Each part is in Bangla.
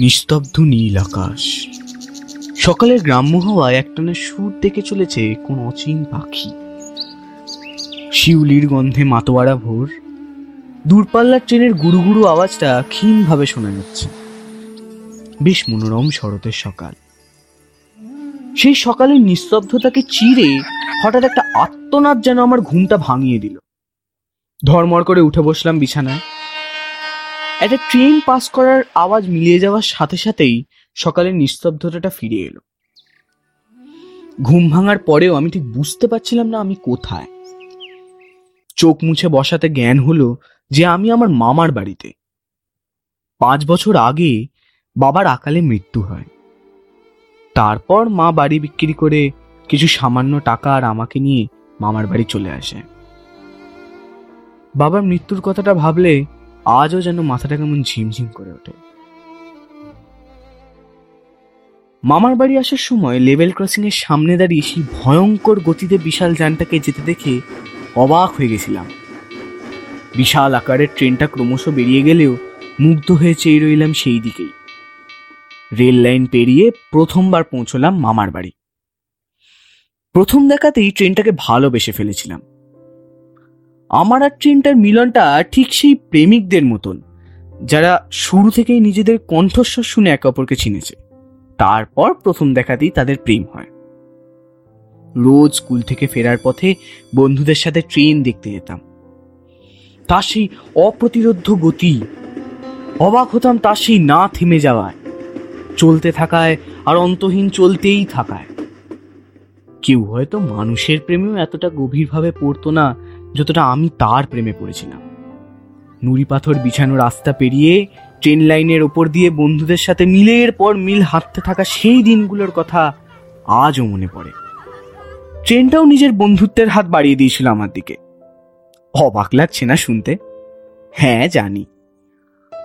নিস্তব্ধ নীল আকাশ। সকালের গ্রাম্য হাওয়ায় একটানা সুর দেখে চলেছে কোন অচিন পাখি। শিউলির গন্ধে মাতোয়ারা ভোর। দূরপাল্লার ট্রেনের গুরু গুরু আওয়াজটা ক্ষীণভাবে শোনা যাচ্ছে। বেশ মনোরম শরতের সকাল। সেই সকালের নিস্তব্ধতাকে চিরে হঠাৎ একটা আত্মনাদ যেন আমার ঘুমটা ভাঙিয়ে দিল। ধর্মর করে উঠে বসলাম বিছানায়। একটা ট্রেন পাস করার আওয়াজ মিলিয়ে যাওয়ার সাথে সাথেই সকালের নিস্তব্ধতাটা ফিরে এলো। ঘুম ভাঙার পরেও আমি ঠিক বুঝতে পারছিলাম না আমি কোথায়। চোখ মুছে বসাতে জ্ঞান হলো যে আমি আমার মামার বাড়িতে। পাঁচ বছর আগে বাবার আকালে মৃত্যু হয়। তারপর মা বাড়ি বিক্রি করে কিছু সামান্য টাকা আর আমাকে নিয়ে মামার বাড়ি চলে আসে। বাবার মৃত্যুর কথাটা ভাবলে আজও যেন মাথাটা কেমন ঝিমঝিম করে ওঠে। মামার বাড়ি আসার সময় লেভেল ক্রসিং এর সামনে দাঁড়িয়ে সেই ভয়ঙ্কর গতিতে বিশাল যানটাকে যেতে দেখে অবাক হয়ে গেছিলাম। বিশাল আকারের ট্রেনটা ক্রমশ বেরিয়ে গেলেও মুগ্ধ হয়ে চেয়ে রইলাম সেই দিকেই। রেল লাইন পেরিয়ে প্রথমবার পৌঁছলাম মামার বাড়ি। প্রথম দেখাতেই ট্রেনটাকে ভালোবেসে ফেলেছিলাম। আমার আর ট্রেনটার মিলনটা ঠিক সেই প্রেমিকদের মতন, যারা শুরু থেকেই নিজেদের কণ্ঠস্বর শুনে একে অপরকে চিনেছে। তারপর প্রথম দেখাতেই তাদের প্রেম হয়। রোজ স্কুল থেকে ফেরার পথে বন্ধুদের সাথে ট্রেন দেখতে যেতাম। তার সেই অপ্রতিরোধ্য গতি, অবাক হতাম তার সেই না থেমে যাওয়ায়, চলতে থাকায় আর অন্তহীন চলতেই থাকায়। কেউ হয়তো মানুষের প্রেমেও এতটা গভীরভাবে পড়তো না যতটা আমি তার প্রেমে পড়েছিলাম। নুড়ি পাথর বিছানো রাস্তা পেরিয়ে ট্রেন লাইনের ওপর দিয়ে বন্ধুদের সাথে মিলের পর মিল হাঁটতে থাকা সেই দিনগুলোর কথা আজও মনে পড়ে। ট্রেনটাও নিজের বন্ধুত্বের হাত বাড়িয়ে দিয়েছিল আমার দিকে। অবাক লাগছে না শুনতে? হ্যাঁ জানি।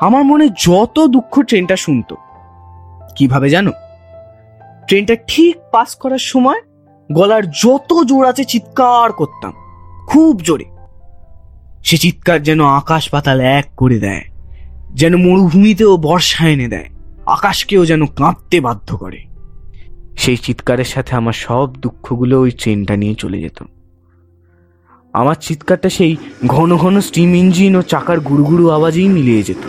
আমার মনে যত দুঃখ ট্রেনটা শুনতো। কীভাবে জানো? ট্রেনটা ঠিক পাস করার সময় গলার যত জোর আছে চিৎকার করতাম। খুব জোরে। সে চিৎকার যেন আকাশ পাতাল এক করে দেয়, যেন মরুভূমিতেও বর্ষা এনে দেয়, আকাশকেও যেন কাঁপতে বাধ্য করে। সেই চিৎকারের সাথে আমার সব দুঃখগুলো ওই ট্রেনটা নিয়ে চলে যেত। আমার চিৎকারটা সেই ঘন ঘন স্টিম ইঞ্জিন ও চাকার গুড়ুগুড়ু আওয়াজেই মিলিয়ে যেত।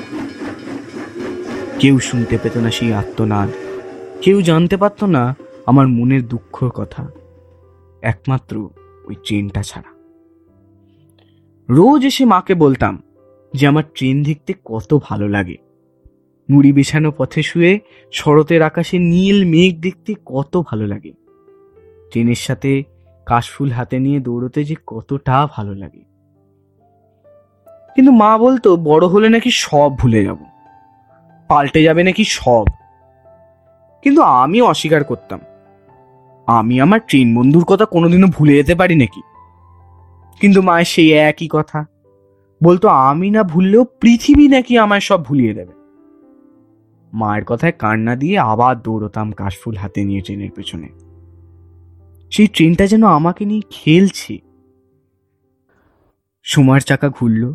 কেউ শুনতে পেত না সেই আত্মনাদ, কেউ জানতে পারতো না আমার মনের দুঃখর কথা। একমাত্র ওই ট্রেনটা ছাড়া। রোজ এসে মাকে বলতাম যে আমার ট্রেন দেখতে কত ভালো লাগে। মুড়ি বিছানো পথে শুয়ে শরতের আকাশে নীল মেঘ দেখতে কত ভালো লাগে। ট্রেনের সাথে কাশফুল হাতে নিয়ে দৌড়তে যে কতটা ভালো লাগে। কিন্তু মা বলতো, বড় হলে নাকি সব ভুলে যাব। পাল্টে যাবে নাকি সব? কিন্তু আমি অস্বীকার করতাম। আমি আমার ট্রেন বন্ধুর কথা কোনোদিনও ভুলে যেতে পারি নাকি? কিন্তু মায়ের সেই একই কথা। বলতো, আমি না ভুললেও পৃথিবী নাকি আমায় সব ভুলিয়ে দেবে। মায়ের কথায় কান্না দিয়ে আবার দৌড়তাম কাশফুল হাতে নিয়ে ট্রেনের পেছনে। সেই ট্রেনটা যেন আমাকে নিয়ে খেলছে। সময়ের চাকা ঘুরল।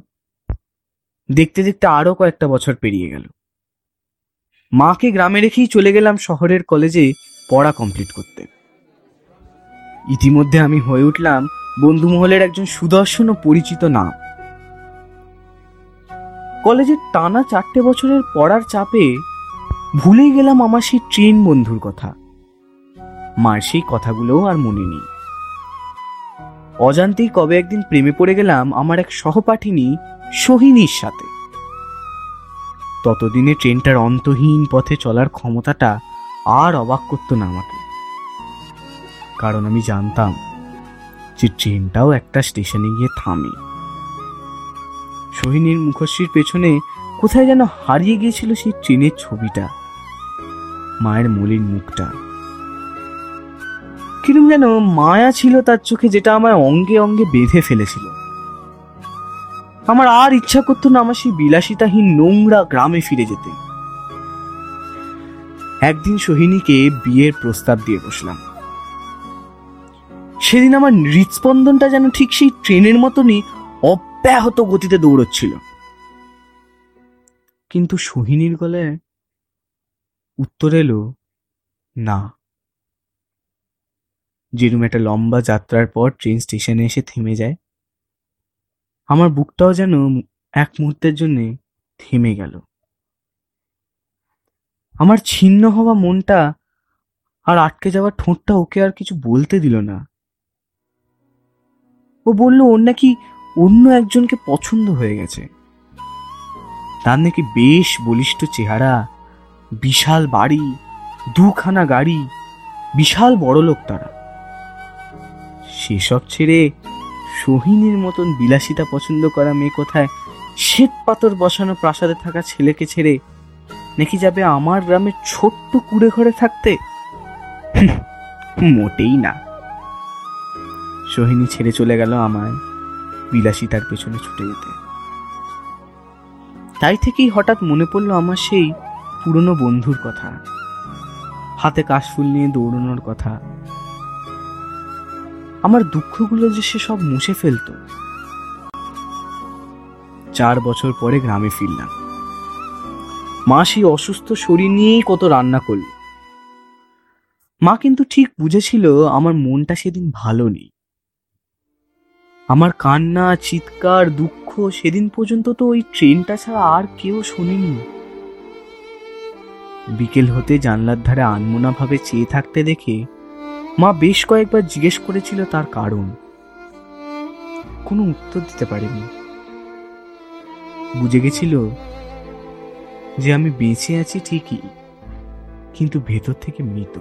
দেখতে দেখতে আরও কয়েকটা বছর পেরিয়ে গেল। মাকে গ্রামে রেখেই চলে গেলাম শহরের কলেজে পড়া কমপ্লিট করতে। ইতিমধ্যে আমি হয়ে উঠলাম বন্ধুমহলের একজন সুদর্শন ও পরিচিত নাম। কলেজের টানা চারটে বছরের পড়ার চাপে ভুলেই গেলাম আমার সেই ট্রেন বন্ধুর কথা। মার সেই কথাগুলোও আর মনে নেই। অজান্তেই কবে একদিন প্রেমে পড়ে গেলাম আমার এক সহপাঠিনী সোহিনীর সাথে। ততদিনে ট্রেনটার অন্তহীন পথে চলার ক্ষমতাটা আর অবাক করতো না আমাকে। কারণ আমি জানতাম যে ট্রেনটাও একটা স্টেশনে গিয়ে থামে। সোহিনীর মুখশ্রীর পেছনে কোথায় যেন হারিয়ে গিয়েছিল সেই ট্রেনের ছবিটা, মায়ের মলিন মুখটা। কিরম যেন মায়া ছিল তার চোখে যেটা আমায় অঙ্গে অঙ্গে বেঁধে ফেলেছিল। আমার আর ইচ্ছা করতো না আমার সেই বিলাসিতাহীন নোংরা গ্রামে ফিরে যেতে। একদিন সোহিনীকে বিয়ের প্রস্তাব দিয়ে বসলাম। সেদিন আমার হৃৎস্পন্দনটা যেন ঠিক সেই ট্রেনের মতনই অব্যাহত গতিতে দৌড়চ্ছিল। কিন্তু সোহিনীর গলায় উত্তর এলো, না। যেরুম একটা লম্বা যাত্রার পর ট্রেন স্টেশনে এসে থেমে যায়, আমার বুকটাও যেন এক মুহূর্তের জন্য থেমে গেল। আমার ছিন্ন হওয়া মনটা আর আটকে যাওয়া ঠোঁটটা ওকে আর কিছু বলতে দিল না। ও বলল, ওর নাকি অন্য একজনকে পছন্দ হয়ে গেছে। তার নাকি বেশ বলিষ্ঠ চেহারা, বিশাল বাড়ি, দুখানা গাড়ি, বিশাল বড় লোক তারা। সেসব ছেড়ে সোহিনীর মতন বিলাসিতা পছন্দ করা মেয়ে কোথায়? শ্বেত পাথর বসানো প্রাসাদে থাকা ছেলেকে ছেড়ে নাকি যাবে আমার গ্রামের ছোট্ট কুড়ে ঘরে থাকতে মোটেই না। সোহিনী ছেড়ে চলে গেল আমায় বিলাসিতার পেছনে ছুটে যেতে। তাই থেকেই হঠাৎ মনে পড়ল আমার সেই পুরনো বন্ধুর কথা। হাতে কাশফুল নিয়ে দৌড়ানোর কথা। আমার দুঃখগুলো যে সে সব মুছে ফেলতো। চার বছর পরে গ্রামে ফিরলাম। মা সেই অসুস্থ শরীর নিয়েই কত রান্না করল। মা কিন্তু ঠিক বুঝেছিল আমার মনটা সেদিন ভালো নেই। আমার কান্না, চিৎকার, দুঃখ সেদিন পর্যন্ত তো ওই ট্রেনটা ছাড়া আর কেউ শোনেনি। বিকেল হতে জানলার ধারে আনমোনা ভাবে চেয়ে থাকতে দেখে মা বেশ কয়েকবার জিজ্ঞেস করেছিল তার কারণ। কোনো উত্তর দিতে পারেনি। বুঝে গেছিল যে আমি বেঁচে আছি ঠিকই, কিন্তু ভেতর থেকে মৃত।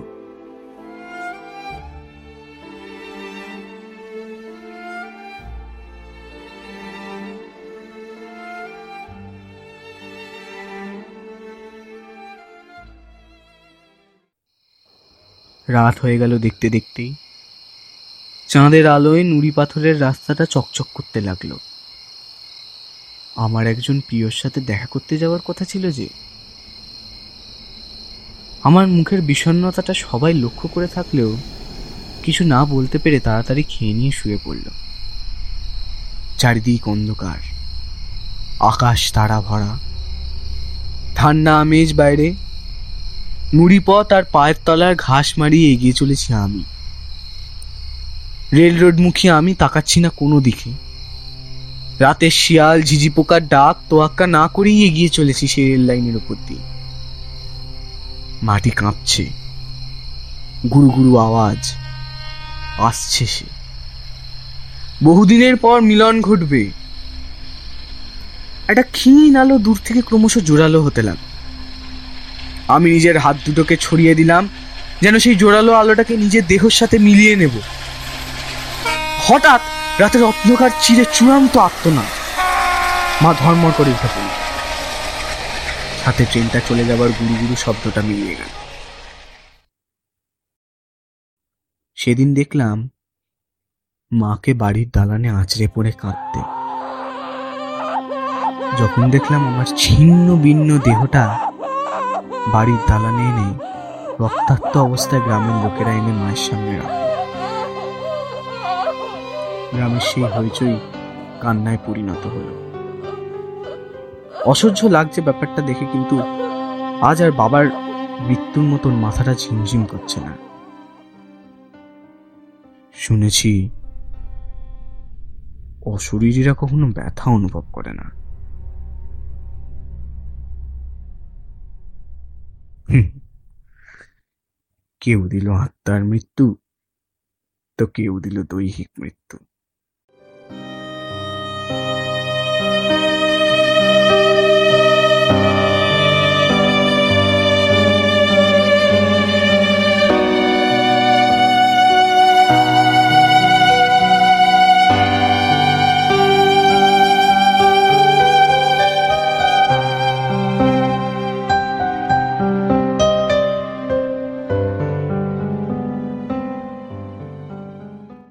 রাত হয়ে গেল দেখতে দেখতেই। চাঁদের আলোয় নুড়ি পাথরের রাস্তাটা চকচক করতে লাগল। আমার একজন প্রিয়র সাথে দেখা করতে যাওয়ার কথা ছিল যে, আমার মুখের বিষণ্ণতাটা সবাই লক্ষ্য করে থাকলেও কিছু না বলতে পেরে তাড়াতাড়ি খেয়ে নিয়ে শুয়ে পড়ল। চারিদিক অন্ধকার। আকাশ তারা ভরা। ঠান্ডা আমেজ বাইরে। নুড়ি পথ আর পায়ের তলার ঘাস মারিয়ে এগিয়ে চলেছি আমি। রেল রোড মুখী আমি তাকাচ্ছি না কোনো দিকে। রাতের শিয়াল, ঝিঝি পোকার ডাক, তোয়াক্কা না করেই এগিয়ে চলেছি সেই রেল লাইনের উপর দিয়ে। মাটি কাঁপছে। গুরু গুরু আওয়াজ আসছে সে। বহুদিনের পর মিলন ঘটবে। একটা ক্ষীণ আলো দূর থেকে ক্রমশ জোরালো হতে লাগল। আমি নিজের হাত দুটোকে ছড়িয়ে দিলাম, যেন সেই জোরালো আলোটাকে নিজের দেহের সাথে মিলিয়ে নেব। হঠাৎ রাতের অন্ধকার চিরে চূড়ান্ত আত্মনা মা ধর্মর করে উঠে পড়ল। সাথে ট্রেনটা চলে যাবার গুরু গুরু শব্দটা মিলিয়ে গেল। সেদিন দেখলাম মাকে বাড়ির দালানে আঁচড়ে পড়ে কাঁদতে। যখন দেখলাম আমার ছিন্ন ভিন্ন দেহটা বাড়ির দালানে এনে রক্তাক্ত অবস্থায় গ্রামের লোকেরা এনে মায়ের সামনে রাখে। গ্রামের সেই হইচই কান্নায় পরিণত হলো। অসহ্য লাগছে ব্যাপারটা দেখে কিন্তু আজ আর বাবার মৃত্যুর মতন মাথাটা ঝিমঝিম করছে না। শুনেছি অশরীরীরা কখনো ব্যথা অনুভব করে না। কেউ দিল আত্মার মৃত্যু তো কেউ দিল দৈহিক মৃত্যু।